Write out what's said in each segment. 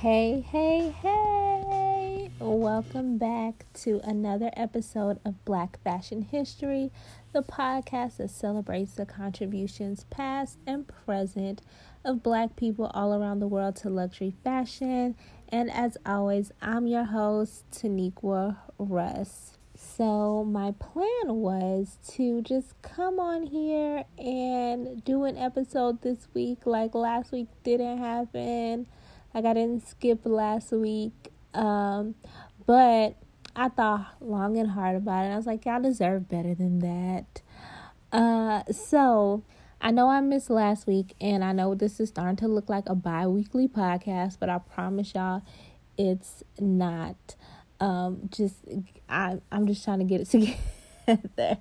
Hey, hey, hey! Welcome back to another episode of Black Fashion History, the podcast that celebrates the contributions past and present of Black people all around the world to luxury fashion. And as always, I'm your host, Taniqua Russ. So, my plan was to just come on here and do an episode this week, like last week didn't happen like I didn't skip last week. Um, but I thought long and hard about it. I was like, y'all deserve better than that. Uh, so I know I missed last week, and I know this is starting to look like a bi weekly podcast, but I promise y'all it's not. Um, just I I'm just trying to get it together.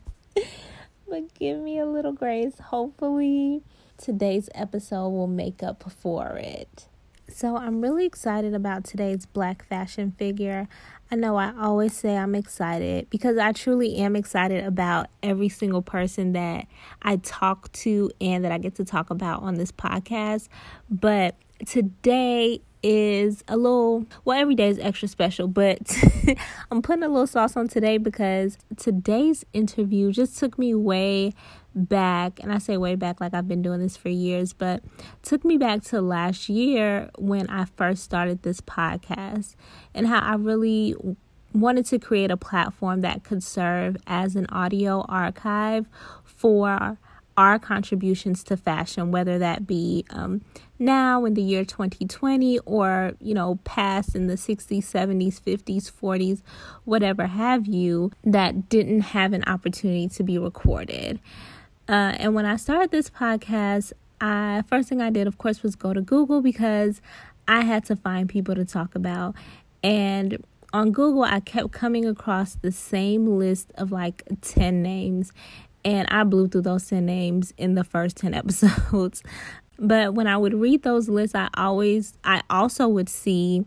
but give me a little grace. Hopefully today's episode will make up for it. So, I'm really excited about today's black fashion figure. I know I always say I'm excited because I truly am excited about every single person that I talk to and that I get to talk about on this podcast. But today is a little well every day is extra special but i'm putting a little sauce on today because today's interview just took me way back and i say way back like i've been doing this for years but took me back to last year when i first started this podcast and how i really wanted to create a platform that could serve as an audio archive for our contributions to fashion, whether that be um, now in the year 2020 or, you know, past in the 60s, 70s, 50s, 40s, whatever have you, that didn't have an opportunity to be recorded. Uh, and when I started this podcast, I first thing I did, of course, was go to Google because I had to find people to talk about. And on Google, I kept coming across the same list of like 10 names and I blew through those 10 names in the first 10 episodes. But when I would read those lists, I always, I also would see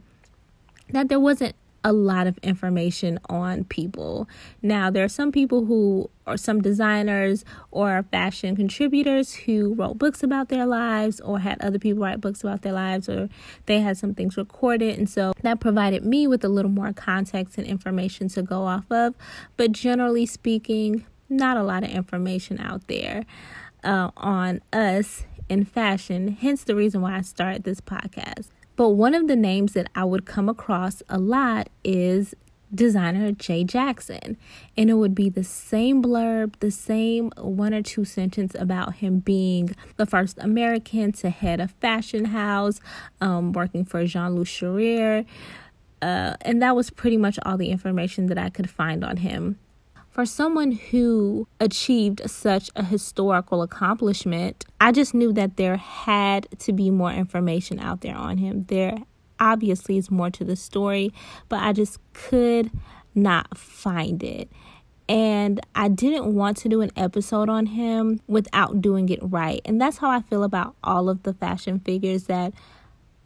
that there wasn't a lot of information on people. Now, there are some people who are some designers or fashion contributors who wrote books about their lives or had other people write books about their lives or they had some things recorded. And so that provided me with a little more context and information to go off of. But generally speaking, not a lot of information out there uh, on us in fashion, hence the reason why I started this podcast. But one of the names that I would come across a lot is designer Jay Jackson. And it would be the same blurb, the same one or two sentence about him being the first American to head a fashion house, um, working for Jean Louis Scherrer. Uh, and that was pretty much all the information that I could find on him for someone who achieved such a historical accomplishment, I just knew that there had to be more information out there on him. There obviously is more to the story, but I just could not find it. And I didn't want to do an episode on him without doing it right. And that's how I feel about all of the fashion figures that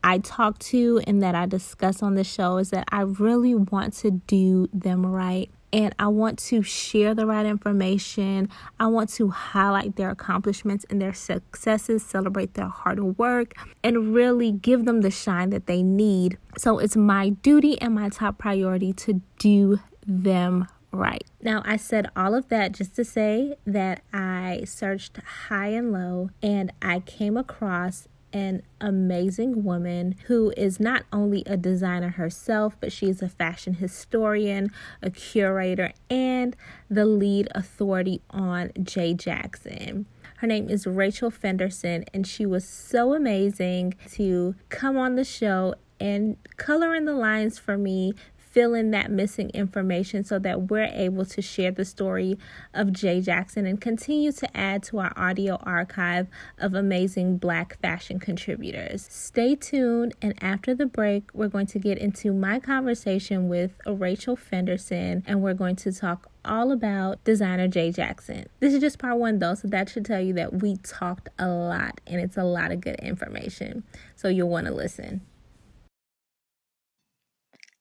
I talk to and that I discuss on the show is that I really want to do them right and I want to share the right information. I want to highlight their accomplishments and their successes, celebrate their hard work, and really give them the shine that they need. So it's my duty and my top priority to do them right. Now, I said all of that just to say that I searched high and low and I came across an amazing woman who is not only a designer herself, but she's a fashion historian, a curator, and the lead authority on Jay Jackson. Her name is Rachel Fenderson, and she was so amazing to come on the show and color in the lines for me fill in that missing information so that we're able to share the story of Jay Jackson and continue to add to our audio archive of amazing black fashion contributors. Stay tuned, and after the break, we're going to get into my conversation with Rachel Fenderson and we're going to talk all about designer Jay Jackson. This is just part one though, so that should tell you that we talked a lot and it's a lot of good information. So you'll want to listen.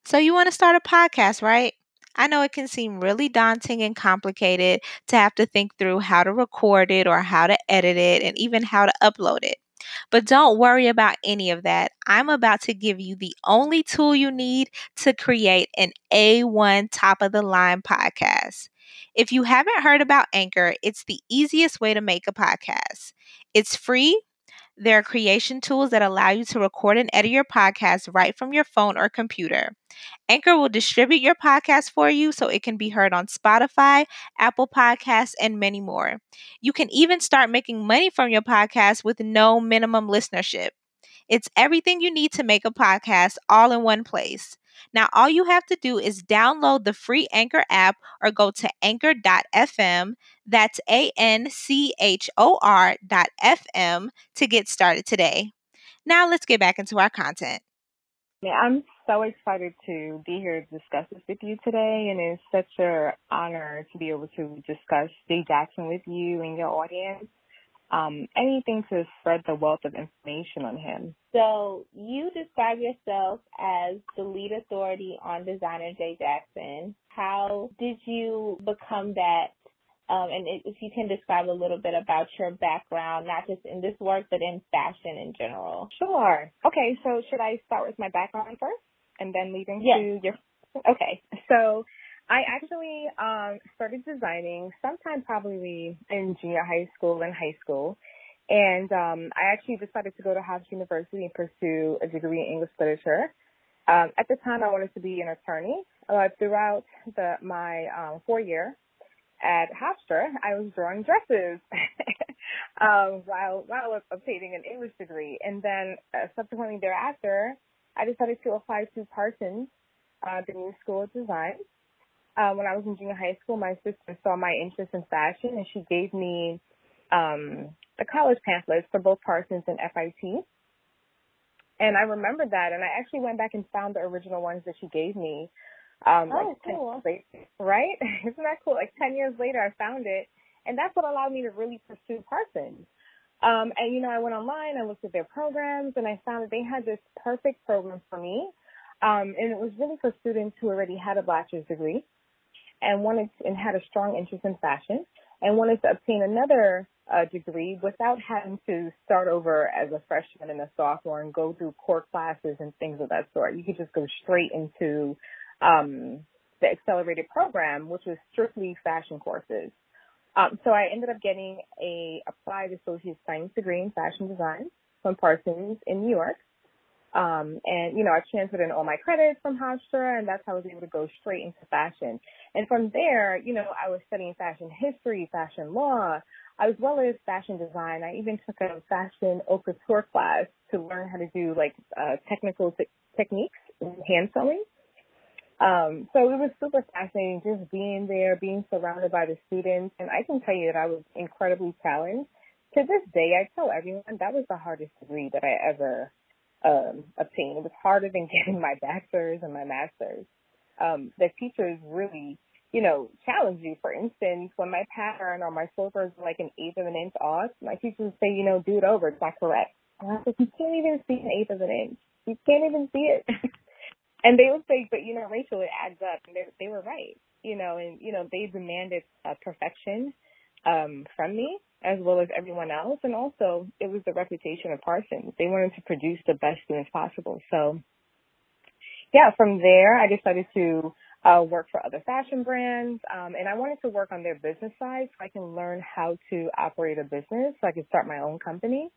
So, you want to start a podcast, right? I know it can seem really daunting and complicated to have to think through how to record it or how to edit it and even how to upload it. But don't worry about any of that. I'm about to give you the only tool you need to create an A1 top of the line podcast. If you haven't heard about Anchor, it's the easiest way to make a podcast. It's free. There are creation tools that allow you to record and edit your podcast right from your phone or computer. Anchor will distribute your podcast for you so it can be heard on Spotify, Apple Podcasts, and many more. You can even start making money from your podcast with no minimum listenership. It's everything you need to make a podcast all in one place. Now, all you have to do is download the free Anchor app or go to anchor.fm. That's A N C H O R.fm to get started today. Now, let's get back into our content. I'm so excited to be here to discuss this with you today, and it's such an honor to be able to discuss Jay Jackson with you and your audience. Um, anything to spread the wealth of information on him. So you describe yourself as the lead authority on designer Jay Jackson. How did you become that um, and if you can describe a little bit about your background, not just in this work, but in fashion in general. Sure. Okay, so should I start with my background first and then lead into yes. your. Okay, so I actually um, started designing sometime probably in junior high school and high school. And um, I actually decided to go to Hofstra University and pursue a degree in English literature. Um, at the time, I wanted to be an attorney. Uh, throughout the, my um, four year at Hofstra, I was drawing dresses um, while while obtaining an English degree, and then uh, subsequently thereafter, I decided to apply to Parsons, uh, the new school of design. Uh, when I was in junior high school, my sister saw my interest in fashion, and she gave me um, the college pamphlets for both Parsons and FIT. And I remembered that, and I actually went back and found the original ones that she gave me um, oh, like cool. Later, right? Isn't that cool? Like 10 years later, I found it. And that's what allowed me to really pursue Parsons. Um, and, you know, I went online, I looked at their programs, and I found that they had this perfect program for me. Um, and it was really for students who already had a bachelor's degree and wanted to, and had a strong interest in fashion and wanted to obtain another uh, degree without having to start over as a freshman and a sophomore and go through core classes and things of that sort. You could just go straight into um, the accelerated program, which was strictly fashion courses. Um, so I ended up getting a applied associate science degree in fashion design from Parsons in New York. Um, and, you know, I transferred in all my credits from Hofstra and that's how I was able to go straight into fashion. And from there, you know, I was studying fashion history, fashion law, as well as fashion design. I even took a fashion haute couture class to learn how to do like, uh, technical t- techniques in hand sewing. Um, so it was super fascinating just being there, being surrounded by the students. And I can tell you that I was incredibly challenged. To this day, I tell everyone that was the hardest degree that I ever um, obtained. It was harder than getting my bachelor's and my master's. Um, the teachers really, you know, challenge you. For instance, when my pattern or my slopers were like an eighth of an inch off, my teachers say, you know, do it over. It's not correct. And I like, you can't even see an eighth of an inch. You can't even see it. And they would say, but you know, Rachel, it adds up. And they, they were right, you know, and you know, they demanded uh, perfection um, from me as well as everyone else. And also, it was the reputation of Parsons. They wanted to produce the best students possible. So, yeah, from there, I decided to uh, work for other fashion brands, um, and I wanted to work on their business side so I can learn how to operate a business, so I could start my own company.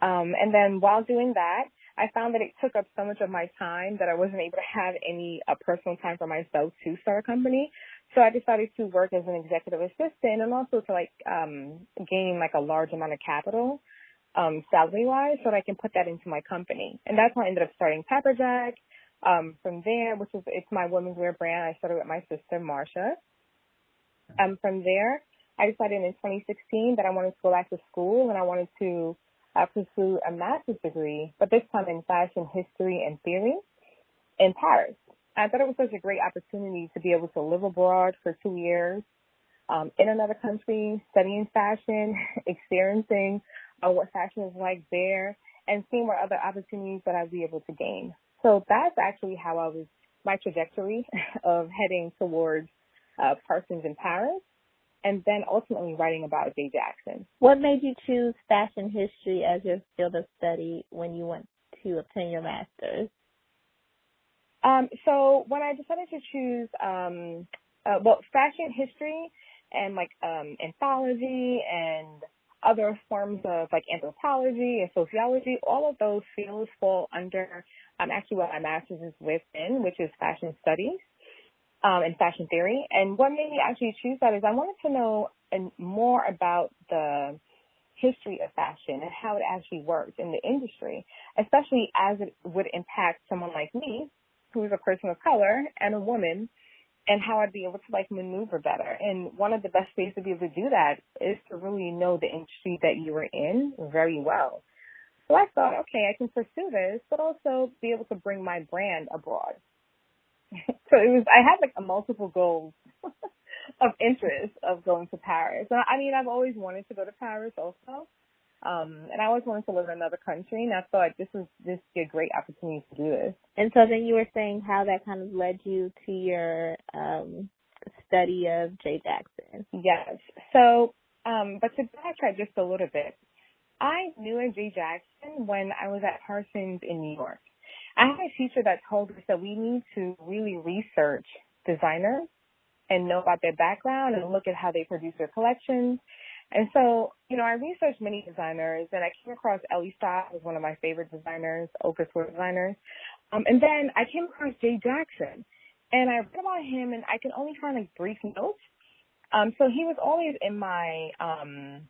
Um, and then while doing that, I found that it took up so much of my time that I wasn't able to have any uh, personal time for myself to start a company. So I decided to work as an executive assistant and also to like um gain like a large amount of capital um salary wise so that I can put that into my company. And that's how I ended up starting Pepperjack. Um from there, which is it's my women's wear brand, I started with my sister Marsha. Um from there I decided in 2016 that I wanted to go back to school and I wanted to I pursued a master's degree, but this time in fashion history and theory in Paris. I thought it was such a great opportunity to be able to live abroad for two years um, in another country, studying fashion, experiencing uh, what fashion is like there, and seeing what other opportunities that I'd be able to gain. So that's actually how I was, my trajectory of heading towards uh, Parsons in Paris. and then ultimately writing about Jay Jackson. What made you choose fashion history as your field of study when you went to obtain your master's? Um, so when I decided to choose, um, uh, well, fashion history and like um, anthology and other forms of like anthropology and sociology, all of those fields fall under um, actually what my master's is within, which is fashion studies um, and fashion theory. And what made me actually choose that is I wanted to know more about the history of fashion and how it actually works in the industry, especially as it would impact someone like me, who is a person of color and a woman, and how I'd be able to like maneuver better. And one of the best ways to be able to do that is to really know the industry that you are in very well. So I thought, okay, I can pursue this, but also be able to bring my brand abroad. so it was, I had like a multiple goals of interest of going to Paris. I mean, I've always wanted to go to Paris also. Um, and I always wanted to live in another country, and I thought this was this be a great opportunity to do this. And so then you were saying how that kind of led you to your um, study of Jay Jackson. Yes. So, um, but to backtrack just a little bit, I knew of Jay Jackson when I was at Parsons in New York. I had a teacher that told us that we need to really research designers and know about their background and look at how they produce their collections. And so, you know, I researched many designers and I came across Elie Saab was one of my favorite designers, haute couture designers. Um, and then I came across Jay Jackson and I read about him and I can only find like brief notes. Um, so he was always in my, um,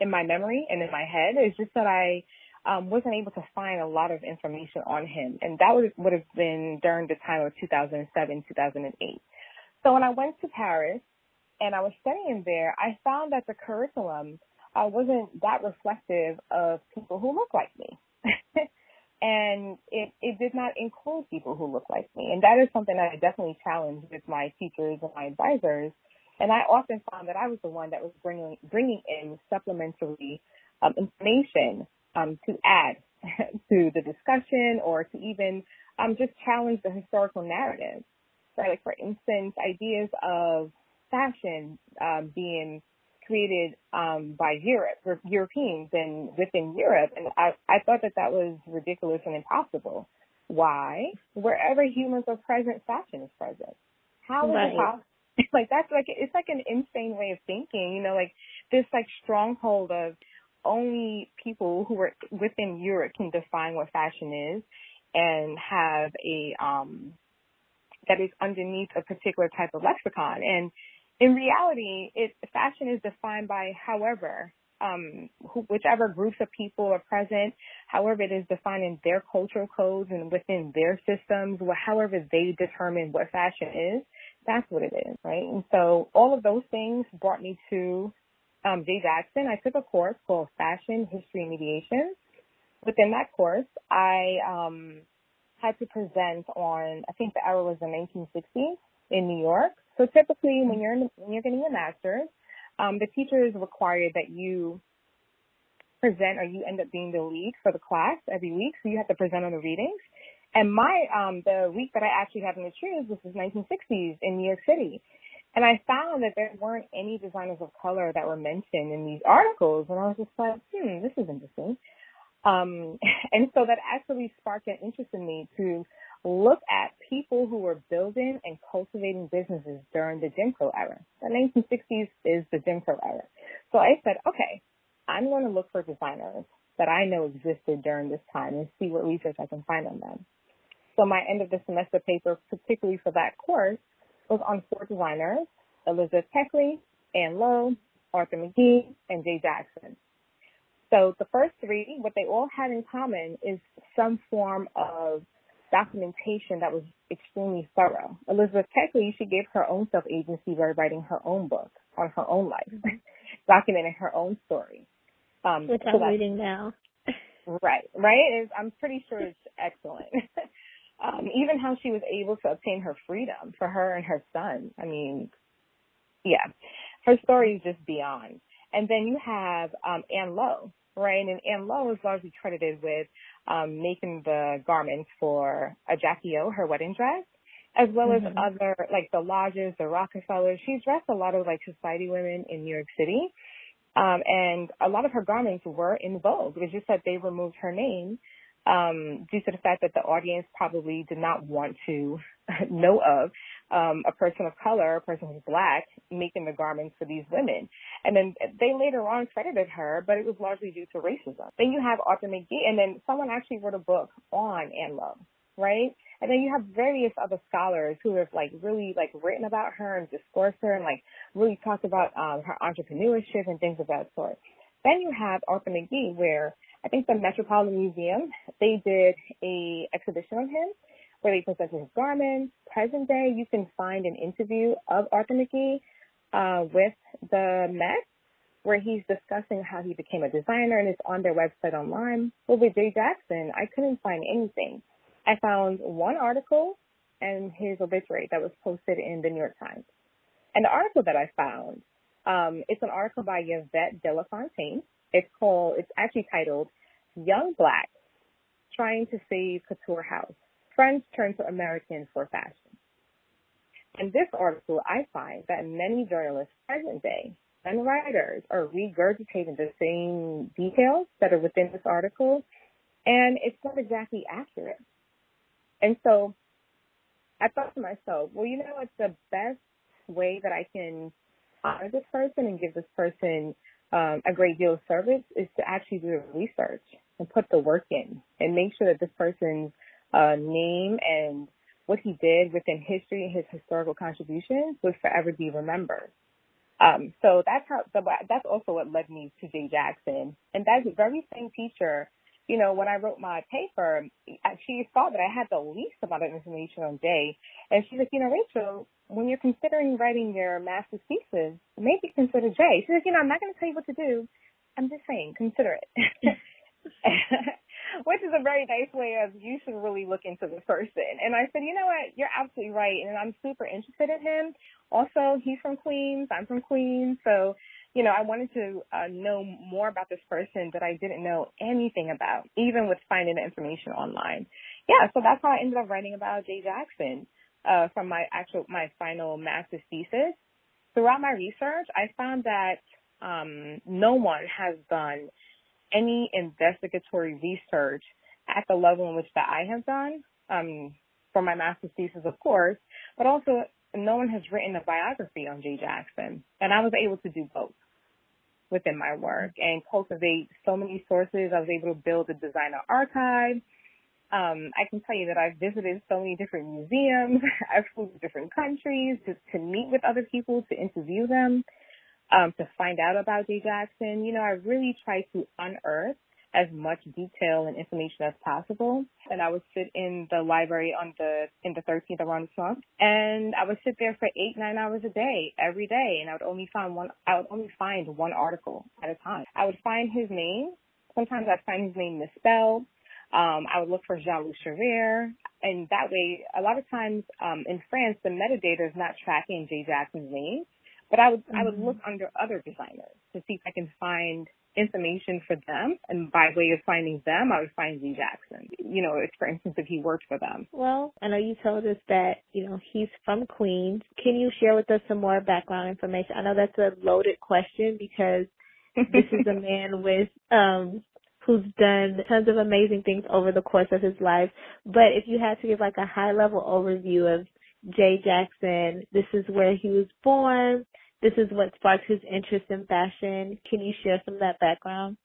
in my memory and in my head. It's just that I, um, wasn't able to find a lot of information on him. And that would, would have been during the time of 2007, 2008. So when I went to Paris and I was studying there, I found that the curriculum uh, wasn't that reflective of people who look like me. and it, it did not include people who look like me. And that is something that I definitely challenged with my teachers and my advisors. And I often found that I was the one that was bringing, bringing in supplementary um, information um, to add to the discussion or to even um, just challenge the historical narrative right? Like for instance, ideas of fashion um, being created um, by Europe, Europeans, and within Europe, and I, I thought that that was ridiculous and impossible. Why? Wherever humans are present, fashion is present. How is right. it possible? like that's like it's like an insane way of thinking, you know, like this like stronghold of only people who are within Europe can define what fashion is and have a um that is underneath a particular type of lexicon. And in reality, it, fashion is defined by however, um, who, whichever groups of people are present, however it is defined in their cultural codes and within their systems, however they determine what fashion is, that's what it is, right? And so all of those things brought me to um, Jay Jackson. I took a course called Fashion History Mediation. Within that course, I um, had to present on, I think the era was the 1960s in New York. So typically when you're when you're getting a master's, um, the teacher is required that you present or you end up being the lead for the class every week. So you have to present on the readings. And my, um, the week that I actually happened to choose was the 1960s in New York City. And I found that there weren't any designers of color that were mentioned in these articles. And I was just like, hmm, this is interesting. Um, and so that actually sparked an interest in me to look at people who were building and cultivating businesses during the Jim Crow era. The 1960s is the Jim Crow era. So I said, okay, I'm going to look for designers that I know existed during this time and see what research I can find on them. So my end of the semester paper, particularly for that course, was on four designers, Elizabeth Keckley, Ann Lowe, Arthur McGee, and Jay Jackson. So the first three, what they all had in common is some form of documentation that was extremely thorough. Elizabeth Keckley, she gave her own self agency by writing her own book on her own life, documenting her own story. Um, Which so I'm reading now. right, right. It's, I'm pretty sure it's excellent. um, even how she was able to obtain her freedom for her and her son. I mean, yeah, her story is just beyond. And then you have um, Ann Lowe, right? And Ann Lowe is largely credited with um, making the garments for a Jackie O, her wedding dress. as well mm-hmm. as other like the lodges, the Rockefellers. She's dressed a lot of like society women in New York City. Um, and a lot of her garments were in vogue. It's just that they removed her name um, due to the fact that the audience probably did not want to know of um, a person of color, a person who's black, making the garments for these women. And then they later on credited her, but it was largely due to racism. Then you have Arthur McGee, and then someone actually wrote a book on Ann Lowe, right? And then you have various other scholars who have like really like written about her and discoursed her and like really talked about um, her entrepreneurship and things of that sort. Then you have Arthur McGee, where I think the Metropolitan Museum they did a exhibition on him where they presented his garments. Present day, you can find an interview of Arthur McGee uh, with the Met where he's discussing how he became a designer and it's on their website online. Well, with Jay Jackson, I couldn't find anything. I found one article and his obituary that was posted in the New York Times. And the article that I found, um, it's an article by Yvette De La Fontaine. It's called, it's actually titled Young Black Trying to Save Couture House. Friends Turn to American for Fashion. In this article, I find that many journalists present day and writers are regurgitating the same details that are within this article, and it's not exactly accurate. And so I thought to myself, well, you know what's the best way that I can honor this person and give this person um, a great deal of service is to actually do the research and put the work in and make sure that this person's uh, name and what he did within history and his historical contributions would forever be remembered. Um, so that's how that's also what led me to Jay Jackson, and that very same teacher you know, when I wrote my paper, she thought that I had the least amount of information on Jay. And she's like, you know, Rachel, when you're considering writing your master's thesis, maybe consider Jay. She's like, you know, I'm not going to tell you what to do. I'm just saying, consider it. Very nice way of you should really look into this person. And I said, you know what, you're absolutely right. And I'm super interested in him. Also, he's from Queens. I'm from Queens. So you know, I wanted to uh, know more about this person that I didn't know anything about, even with finding the information online. Yeah, so that's how I ended up writing about Jay Jackson uh, from my actual my final master's thesis. Throughout my research, I found that um, no one has done any investigatory research at the level in which that I have done um, for my master's thesis, of course, but also no one has written a biography on Jay Jackson, and I was able to do both within my work and cultivate so many sources. I was able to build a designer archive. Um, I can tell you that I've visited so many different museums. I've flew to different countries to, to meet with other people, to interview them, um, to find out about Jay Jackson. You know, I really try to unearth as much detail and information as possible. And I would sit in the library on the in the 13th arrondissement, and I would sit there for eight nine hours a day every day, and I would only find one. I would only find one article at a time. I would find his name. Sometimes I'd find his name misspelled. Um, I would look for Jean-Luc Scherrer, and that way, a lot of times um, in France, the metadata is not tracking Jay Jackson's name, but I would mm-hmm. I would mm-hmm. look under other designers to see if I can find information for them, and by way of finding them, I would find Jay Jackson. You know, for instance, if he worked for them. Well, I know you told us that you know he's from Queens. Can you share with us some more background information? I know that's a loaded question because this is a man with um who's done tons of amazing things over the course of his life. But if you had to give like a high level overview of Jay Jackson, this is where he was born, this is what sparked his interest in fashion. Can you share some of that background?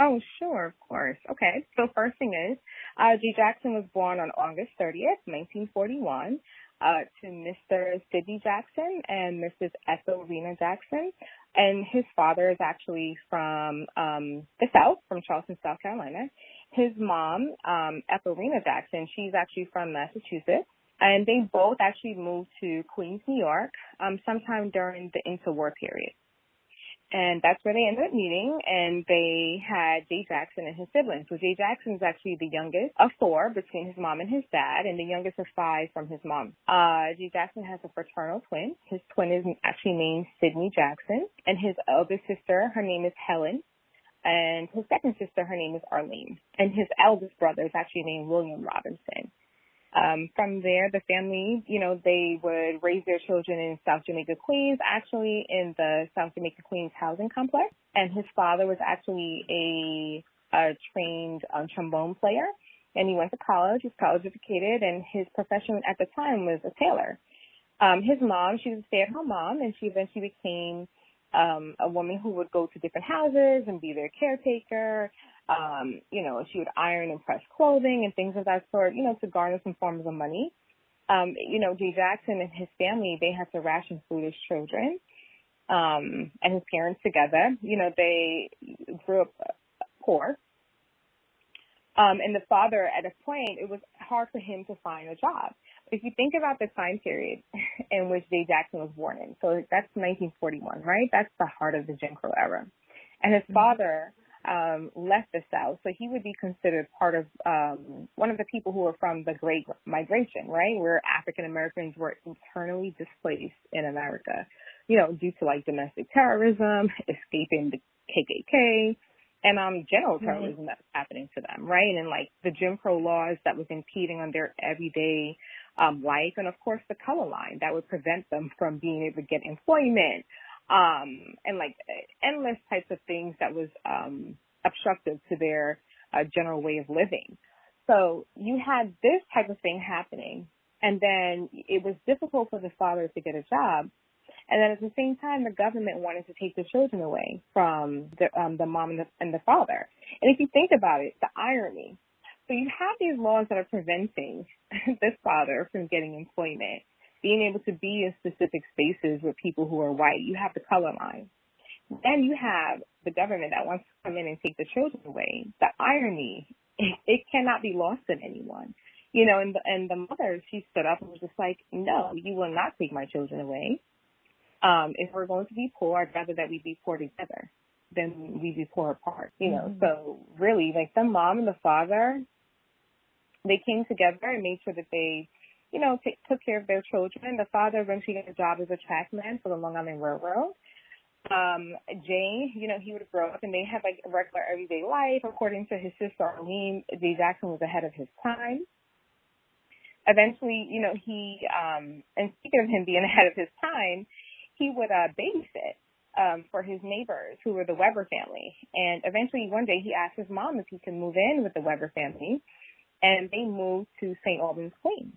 Oh, sure, of course. Okay, so first thing is, uh, Jay Jackson was born on August 30th, 1941, uh, to Mr. Sidney Jackson and Mrs. Ethelrena Jackson. And his father is actually from um, the South, from Charleston, South Carolina. His mom, um, Ethelrena Jackson, she's actually from Massachusetts and they both actually moved to Queens, New York, um, sometime during the interwar period. And that's where they ended up meeting, and they had Jay Jackson and his siblings. So Jay Jackson is actually the youngest of four between his mom and his dad, and the youngest of five from his mom. Uh, Jay Jackson has a fraternal twin. His twin is actually named Sydney Jackson, and his elder sister, her name is Helen, and his second sister, her name is Arlene, and his eldest brother is actually named William Robinson. Um, from there, the family, you know, they would raise their children in South Jamaica, Queens, actually in the South Jamaica, Queens housing complex. And his father was actually a, a trained um, trombone player. And he went to college, he was college educated, and his profession at the time was a tailor. Um, his mom, she was a stay-at-home mom, and she eventually became um, a woman who would go to different houses and be their caretaker. Um, you know, she would iron and press clothing and things of that sort, you know, to garner some forms of money. Um, you know, Jay Jackson and his family, they had to ration food as children. Um, and his parents together, you know, they grew up poor. Um, and the father, at a point, it was hard for him to find a job. If you think about the time period in which Jay Jackson was born in, so that's 1941, right? That's the heart of the Jim Crow era. And his mm-hmm. Um, left the South, so he would be considered part of um, one of the people who were from the Great Migration, right? Where African Americans were internally displaced in America, you know, due to like domestic terrorism, escaping the KKK, and um general terrorism mm-hmm. that's happening to them, right? And like the Jim Crow laws that was impeding on their everyday um life and of course the color line that would prevent them from being able to get employment um and like endless types of things that was um obstructive to their uh, general way of living. So you had this type of thing happening and then it was difficult for the father to get a job and then at the same time, the government wanted to take the children away from the, um, the mom and the, and the father. And if you think about it, the irony. So you have these laws that are preventing this father from getting employment, being able to be in specific spaces with people who are white. You have the color line. Then you have the government that wants to come in and take the children away. The irony, it, cannot be lost on anyone. You know, and the, and the mother, she stood up and was just like, no, you will not take my children away um, if we're going to be poor, I'd rather that we be poor together than we be poor apart. You know, mm-hmm. so really, like the mom and the father, they came together and made sure that they, you know, t- took care of their children. The father eventually got a job as a trackman for the Long Island Railroad. Um, Jay, you know, he would grow up and they had like a regular everyday life. According to his sister Arlene, Jay Jackson was ahead of his time. Eventually, you know, he, um, and speaking of him being ahead of his time, he would uh, babysit um, for his neighbors who were the Weber family. And eventually one day he asked his mom if he could move in with the Weber family. And they moved to St. Albans, Queens.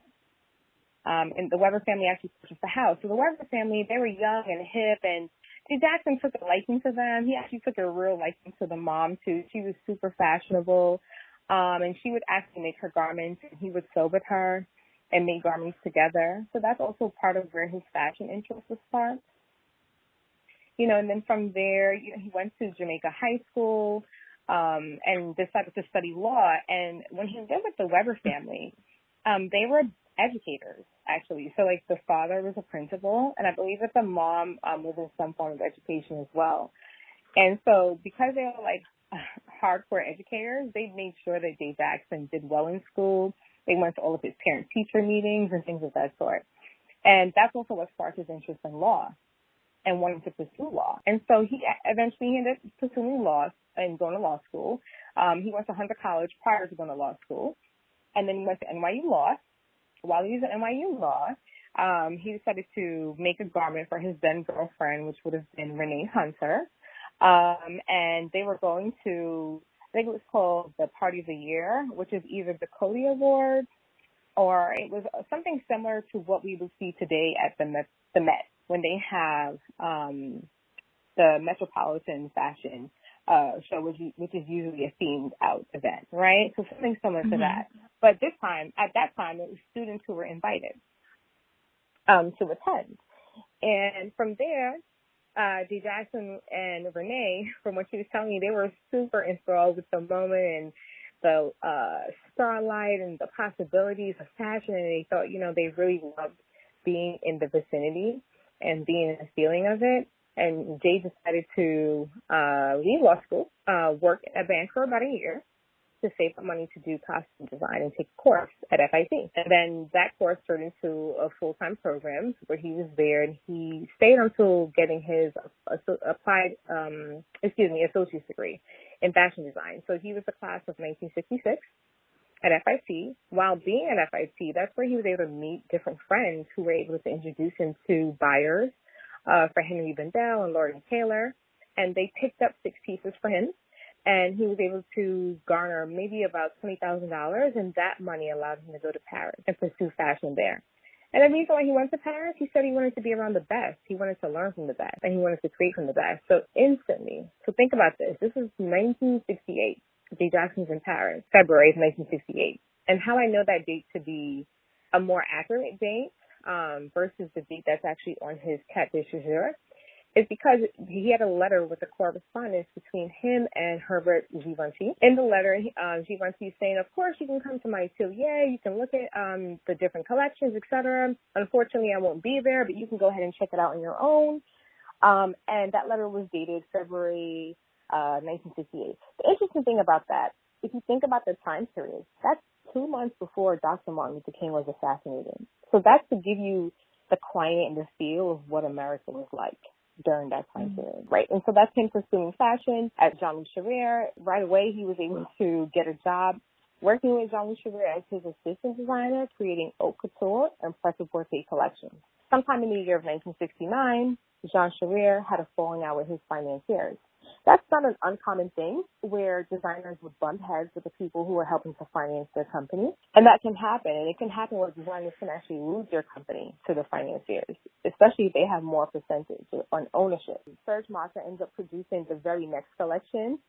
Um, and the Weber family actually purchased the house. So the Weber family, they were young and hip and Jackson took a liking to them. He actually took a real liking to the mom too. She was super fashionable. Um, and she would actually make her garments and he would sew with her and make garments together. So that's also part of where his fashion interest was sparked. You know, and then from there, you know, he went to Jamaica High School um, and decided to study law. And when he lived with the Weber family, um, they were educators actually. So like the father was a principal, and I believe that the mom um, was in some form of education as well. And so because they were like hardcore educators, they made sure that Jay Jackson did well in school they went to all of his parent teacher meetings and things of that sort. And that's also what sparked his interest in law and wanting to pursue law. And so he eventually ended up pursuing law and going to law school. Um, he went to Hunter College prior to going to law school. And then he went to NYU Law. While he was at NYU Law, um, he decided to make a garment for his then girlfriend, which would have been Renee Hunter. Um, and they were going to I think it was called the Party of the Year, which is either the Coty Awards or it was something similar to what we would see today at the Met, the Met when they have um, the Metropolitan Fashion uh, show, which, which is usually a themed out event, right? So something similar mm-hmm. to that. But this time, at that time, it was students who were invited um, to attend. And from there, uh, Jay Jackson and Renee, from what she was telling me, they were super enthralled with the moment and the uh, starlight and the possibilities of fashion. And they thought, you know, they really loved being in the vicinity and being in the feeling of it. And Jay decided to uh, leave law school, uh, work at a bank for about a year, to save up money to do costume design and take a course at FIT. And then that course turned into a full-time program where he was there and he stayed until getting his applied, um, excuse me, associate's degree in fashion design. So he was the class of 1966. at FIT. While being at FIT, that's where he was able to meet different friends who were able to introduce him to buyers uh, for Henri Bendel and and Taylor. And they picked up six pieces for him. And he was able to garner maybe about $20,000 and that money allowed him to go to Paris and pursue fashion there. And the reason why he went to Paris, he said he wanted to be around the best. He wanted to learn from the best and he wanted to create from the best. So instantly, so think about this. This is 1968. Jay Jackson's in Paris, February of 1968. And how I know that date to be a more accurate date um, versus the date that's actually on his de séjour is because he had a letter with a correspondence between him and Hubert Givenchy. In the letter, um, Givenchy is saying, of course, you can come to my atelier, you can look at um, the different collections, etc. Unfortunately, I won't be there, but you can go ahead and check it out on your own. Um, and that letter was dated February uh, 1968. The interesting thing about that, if you think about the time period, that's two months before Dr. Martin Luther King was assassinated. So that's to give you the climate and the feel of what America was like during that time mm-hmm. period, right? And so that's him pursuing fashion at Jean Louis. Right away, he was able to get a job working with Jean Louis as his assistant designer, creating haute couture and prêt-à-porter collections. Sometime in the year of 1969, Jean Scherrer had a falling out with his financiers. That's not an uncommon thing where designers would bump heads with the people who are helping to finance their company. And that can happen. And it can happen where designers can actually lose their company to the financiers, especially if they have more percentage on ownership. Serge Massa ends up producing the very next collection,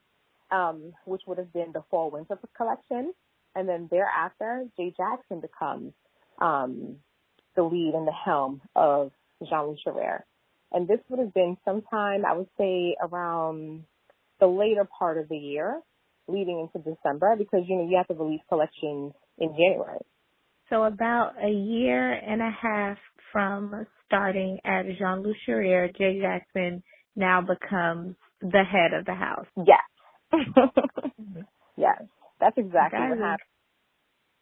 um, which would have been the fall winter collection. And then thereafter, Jay Jackson becomes um, the lead and the helm of Jean-Louis Scherrer. And this would have been sometime, I would say around the later part of the year, leading into December, because, you know, you have to release collections in January. So about a year and a half from starting at Jean Louis Scherrer, Jay Jackson now becomes the head of the house. Yes. Mm-hmm. yes. That's exactly that what happened.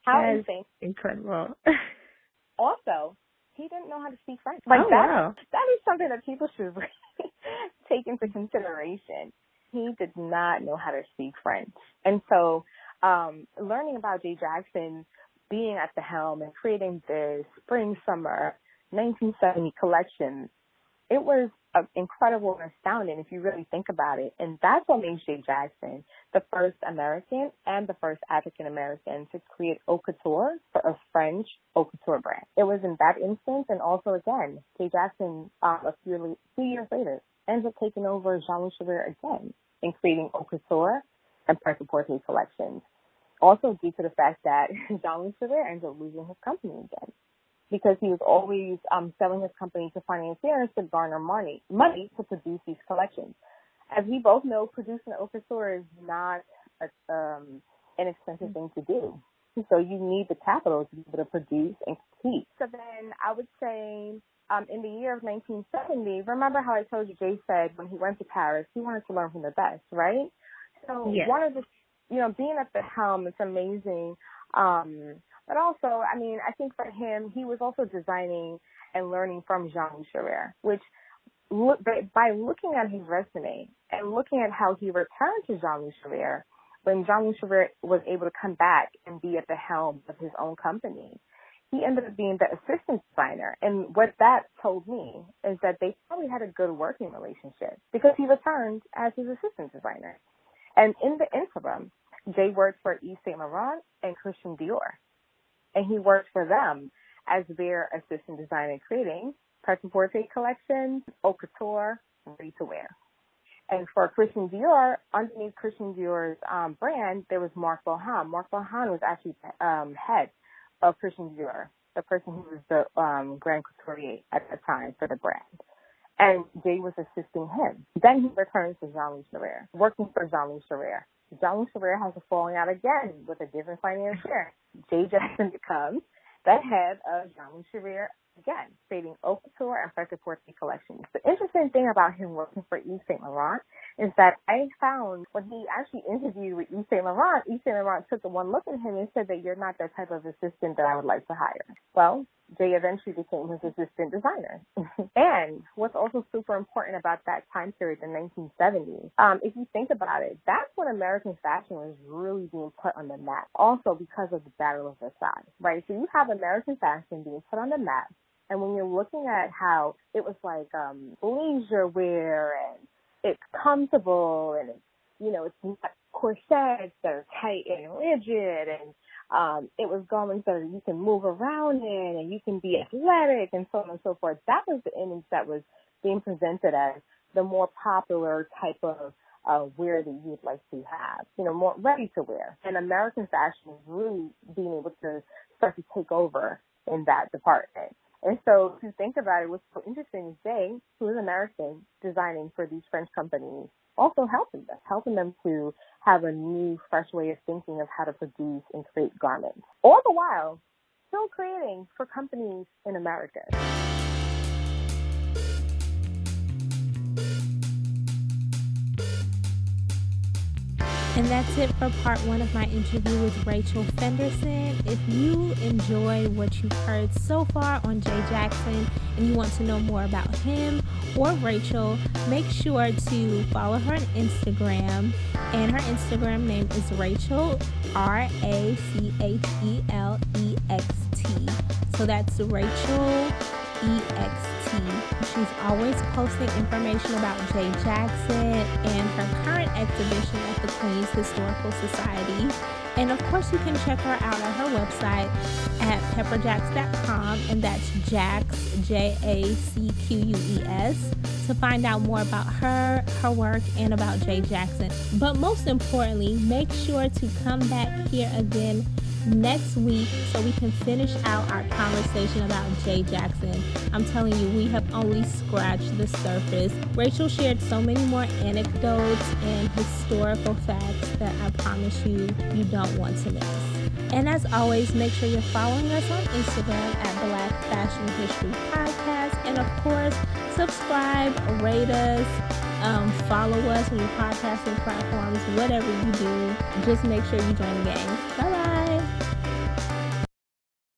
How insane. Incredible. also, he didn't know how to speak French. Like oh, that, wow. that is something that people should really take into consideration. He did not know how to speak French. And so, um, learning about Jay Jackson being at the helm and creating the spring summer 1970 collection, it was incredible and astounding if you really think about it. And that's what made Jay Jackson the first American and the first African American to create haute couture for a French haute couture brand. It was in that instance, and also again, Jay Jackson, um, a few, few years later, ends up taking over Jean-Louis Scherrer again in creating haute couture and prêt-à-porter collections. Also due to the fact that Jean-Louis Scherrer ends up losing his company again because he was always um, selling his company to financiers to garner money money to produce these collections. As we both know, producing an haute couture is not a, um, an expensive thing to do. So you need the capital to be able to produce and compete. So then I would say um, in the year of 1970, remember how I told you Jay said when he went to Paris, he wanted to learn from the best, right? So yes. one of the, you know, being at the helm, it's amazing. Um, but also, I mean, I think for him, he was also designing and learning from Jean Scherrer, which look, by looking at his resume and looking at how he returned to Jean-Louis Scherrer, when Jean-Louis Scherrer was able to come back and be at the helm of his own company, he ended up being the assistant designer. And what that told me is that they probably had a good working relationship because he returned as his assistant designer. And in the interim, Jay worked for Yves Saint Laurent and Christian Dior. And he worked for them as their assistant designer creating prêt-à-porter collection, haute couture, ready to wear. And for Christian Dior, underneath Christian Dior's um, brand, there was Marc Bohan. Marc Bohan was actually um, head of Christian Dior, the person who was the um, grand couturier at the time for the brand. And Jay was assisting him. Then he returns to Jean-Louis Scherrer, working for Jean-Louis Scherrer. Jean-Louis has a falling out again with a different financier. Jay Jackson becomes the head of Jean-Louis again, creating haute couture and prêt-à-porter collections. The interesting thing about him working for Yves Saint Laurent is that I found when he actually interviewed with Yves Saint Laurent, Yves Saint Laurent took a one look at him and said that you're not the type of assistant that I would like to hire. Well, Jay eventually became his assistant designer. and what's also super important about that time period, the 1970s, um, if you think about it, that's when American fashion was really being put on the map. Also because of the Battle of Versailles, right? So you have American fashion being put on the map. And when you're looking at how it was like um leisure wear and it's comfortable and it's you know, it's not corsets that are tight and rigid and um, it was garments that you can move around in and you can be athletic and so on and so forth. That was the image that was being presented as the more popular type of uh, wear that you'd like to have, you know, more ready to wear. And American fashion is really being able to start to take over in that department. And so to think about it, what's so interesting is Jay, who is American, designing for these French companies, also helping them, helping them to have a new, fresh way of thinking of how to produce and create garments. All the while, still creating for companies in America. And that's it for part one of my interview with Rachel Fenderson. If you enjoy what you've heard so far on Jay Jackson and you want to know more about him or Rachel, make sure to follow her on Instagram. And her Instagram name is Rachel, R A C H E L E X T. So that's Rachel She's always posting information about Jay Jackson and her current exhibition at the Queens Historical Society. And of course, you can check her out at her website at pepperjacques.com, and that's Jacques, J A C Q U E S, to find out more about her, her work, and about Jay Jackson. But most importantly, make sure to come back here again next week so we can finish out our conversation about Jay Jackson. I'm telling you, we have only scratched the surface. Rachel shared so many more anecdotes and historical facts that I promise you, you don't want to miss. And as always, make sure you're following us on Instagram at Black Fashion History Podcast. And of course, subscribe, rate us, um, follow us on your podcasting platforms, whatever you do. Just make sure you join the gang. Bye bye.